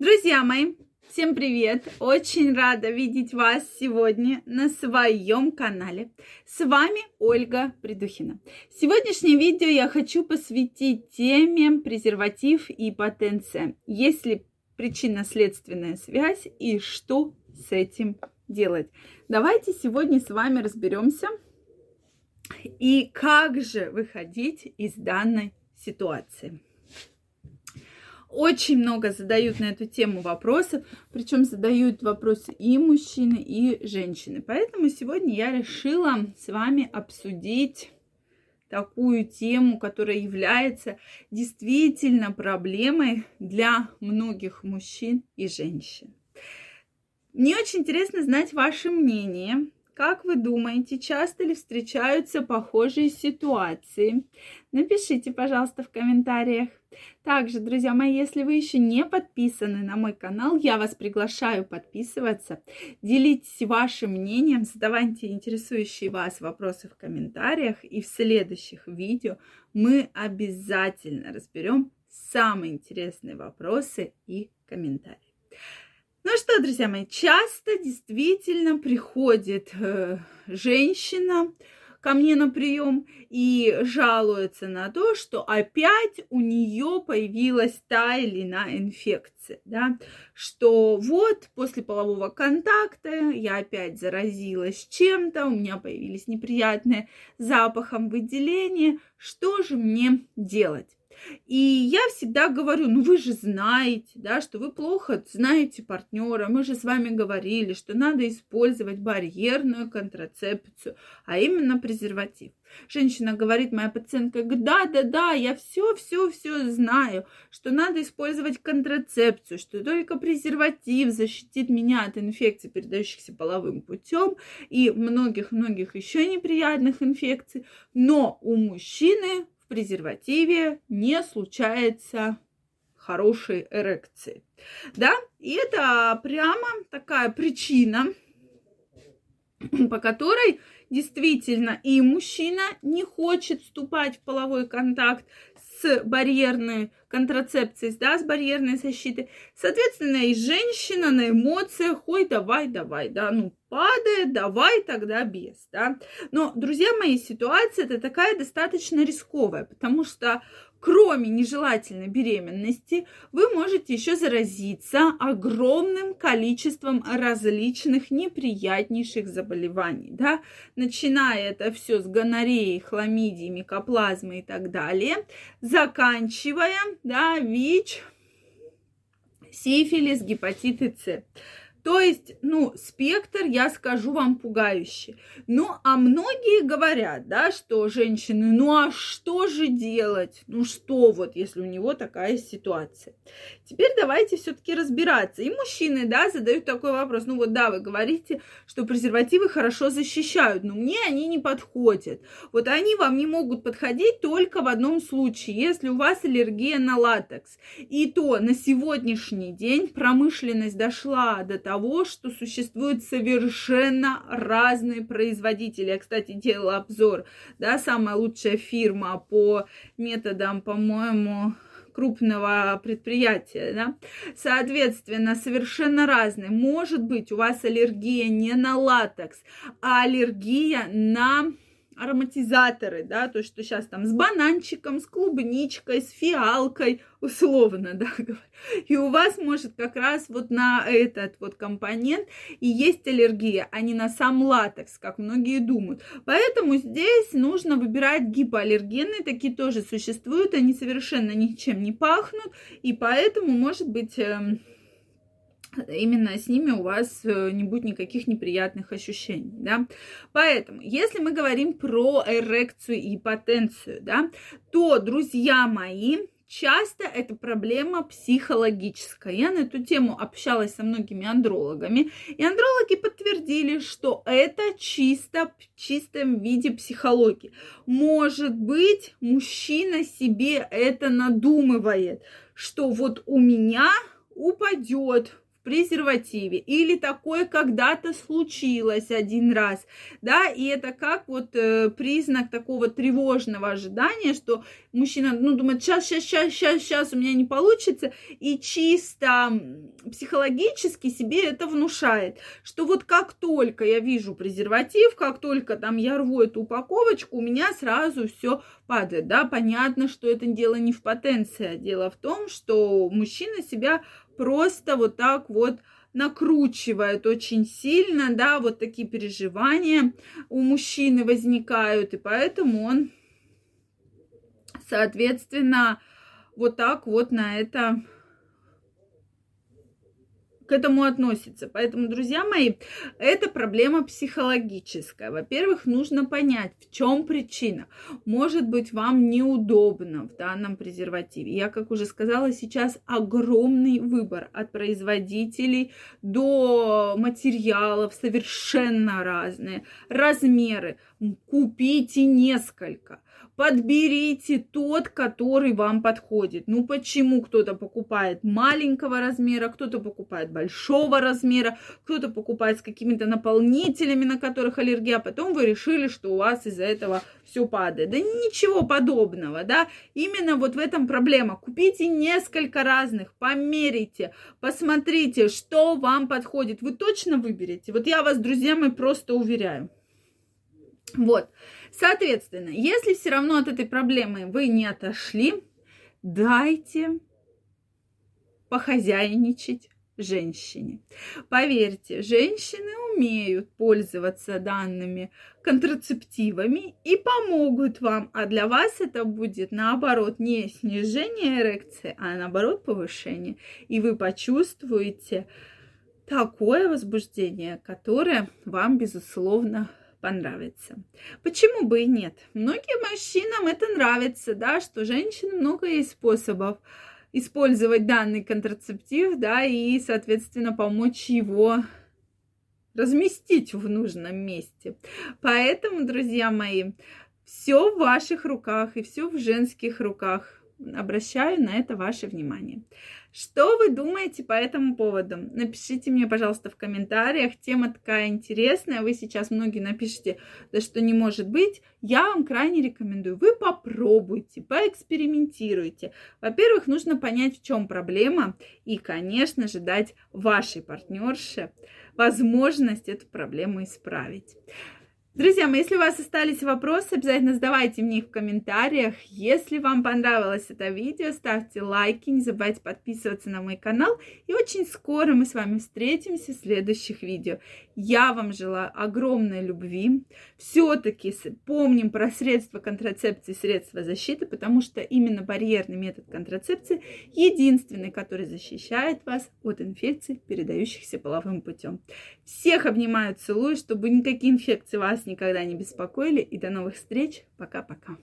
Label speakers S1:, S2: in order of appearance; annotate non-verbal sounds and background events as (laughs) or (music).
S1: Друзья мои, всем привет! Очень рада видеть вас сегодня на своем канале. С вами Ольга Придухина. Сегодняшнее видео я хочу посвятить теме презерватив и потенция. Есть ли причинно-следственная связь и что с этим делать? Давайте сегодня с вами разберемся и как же выходить из данной ситуации очень много задают на эту тему вопросов, причем задают вопросы и мужчины, и женщины. Поэтому сегодня я решила с вами обсудить такую тему, которая является действительно проблемой для многих мужчин и женщин. Мне очень интересно знать ваше мнение как вы думаете, часто ли встречаются похожие ситуации? Напишите, пожалуйста, в комментариях. Также, друзья мои, если вы еще не подписаны на мой канал, я вас приглашаю подписываться. Делитесь вашим мнением, задавайте интересующие вас вопросы в комментариях. И в следующих видео мы обязательно разберем самые интересные вопросы и комментарии. Ну что, друзья мои, часто действительно приходит э, женщина ко мне на прием и жалуется на то, что опять у нее появилась та или иная инфекция, да, что вот после полового контакта я опять заразилась чем-то, у меня появились неприятные запахом выделения, что же мне делать? И я всегда говорю, ну вы же знаете, да, что вы плохо знаете партнера. Мы же с вами говорили, что надо использовать барьерную контрацепцию, а именно презерватив. Женщина говорит, моя пациентка, да, да, да, я все, все, все знаю, что надо использовать контрацепцию, что только презерватив защитит меня от инфекций, передающихся половым путем и многих-многих еще неприятных инфекций. Но у мужчины в презервативе не случается хорошей эрекции. Да, и это прямо такая причина, по которой действительно и мужчина не хочет вступать в половой контакт с барьерной контрацепцией, да, с барьерной защитой. Соответственно, и женщина на эмоциях, ой, давай, давай, да, ну, падает, давай тогда без, да. Но, друзья мои, ситуация это такая достаточно рисковая, потому что кроме нежелательной беременности, вы можете еще заразиться огромным количеством различных неприятнейших заболеваний, да, начиная это все с гонореи, хламидии, микоплазмы и так далее, заканчивая, да, ВИЧ, сифилис, гепатиты С. То есть, ну, спектр, я скажу вам, пугающий. Ну, а многие говорят, да, что женщины, ну, а что же делать? Ну, что вот, если у него такая ситуация? Теперь давайте все-таки разбираться. И мужчины, да, задают такой вопрос. Ну, вот, да, вы говорите, что презервативы хорошо защищают, но мне они не подходят. Вот они вам не могут подходить только в одном случае, если у вас аллергия на латекс. И то на сегодняшний день промышленность дошла до того, того, что существуют совершенно разные производители. Я, кстати, делала обзор, да, самая лучшая фирма по методам, по-моему, крупного предприятия, да, соответственно, совершенно разные. Может быть, у вас аллергия не на латекс, а аллергия на ароматизаторы, да, то, что сейчас там с бананчиком, с клубничкой, с фиалкой, условно, (laughs) да, и у вас может как раз вот на этот вот компонент и есть аллергия, а не на сам латекс, как многие думают. Поэтому здесь нужно выбирать гипоаллергены, такие тоже существуют, они совершенно ничем не пахнут, и поэтому может быть эм, именно с ними у вас э, не будет никаких неприятных ощущений, да. Поэтому, если мы говорим про эрекцию и потенцию, да, то, друзья мои, часто это проблема психологическая. Я на эту тему общалась со многими андрологами, и андрологи подтвердили, что это чисто в чистом виде психологии. Может быть, мужчина себе это надумывает, что вот у меня упадет презервативе, или такое когда-то случилось один раз, да, и это как вот э, признак такого тревожного ожидания, что мужчина, ну, думает, сейчас, сейчас, сейчас, сейчас, сейчас у меня не получится, и чисто психологически себе это внушает, что вот как только я вижу презерватив, как только там я рву эту упаковочку, у меня сразу все падает, да, понятно, что это дело не в потенции, а дело в том, что мужчина себя просто вот так вот накручивает очень сильно, да, вот такие переживания у мужчины возникают, и поэтому он, соответственно, вот так вот на это к этому относится. Поэтому, друзья мои, это проблема психологическая. Во-первых, нужно понять, в чем причина. Может быть, вам неудобно в данном презервативе. Я, как уже сказала, сейчас огромный выбор от производителей до материалов совершенно разные, размеры. Купите несколько подберите тот, который вам подходит. Ну почему кто-то покупает маленького размера, кто-то покупает большого размера, кто-то покупает с какими-то наполнителями, на которых аллергия, а потом вы решили, что у вас из-за этого все падает. Да ничего подобного, да. Именно вот в этом проблема. Купите несколько разных, померите, посмотрите, что вам подходит. Вы точно выберете. Вот я вас, друзья мои, просто уверяю. Вот. Соответственно, если все равно от этой проблемы вы не отошли, дайте похозяйничать женщине. Поверьте, женщины умеют пользоваться данными контрацептивами и помогут вам, а для вас это будет наоборот не снижение эрекции, а наоборот повышение. И вы почувствуете такое возбуждение, которое вам, безусловно, понравится. Почему бы и нет? Многим мужчинам это нравится, да, что женщины много есть способов использовать данный контрацептив, да, и, соответственно, помочь его разместить в нужном месте. Поэтому, друзья мои, все в ваших руках и все в женских руках. Обращаю на это ваше внимание. Что вы думаете по этому поводу? Напишите мне, пожалуйста, в комментариях. Тема такая интересная. Вы сейчас многие напишите, да что не может быть. Я вам крайне рекомендую. Вы попробуйте, поэкспериментируйте. Во-первых, нужно понять, в чем проблема. И, конечно же, дать вашей партнерше возможность эту проблему исправить. Друзья мои, если у вас остались вопросы, обязательно задавайте мне их в комментариях. Если вам понравилось это видео, ставьте лайки, не забывайте подписываться на мой канал. И очень скоро мы с вами встретимся в следующих видео. Я вам желаю огромной любви. Все-таки помним про средства контрацепции, средства защиты, потому что именно барьерный метод контрацепции единственный, который защищает вас от инфекций, передающихся половым путем. Всех обнимаю, целую, чтобы никакие инфекции вас никогда не беспокоили. И до новых встреч. Пока-пока.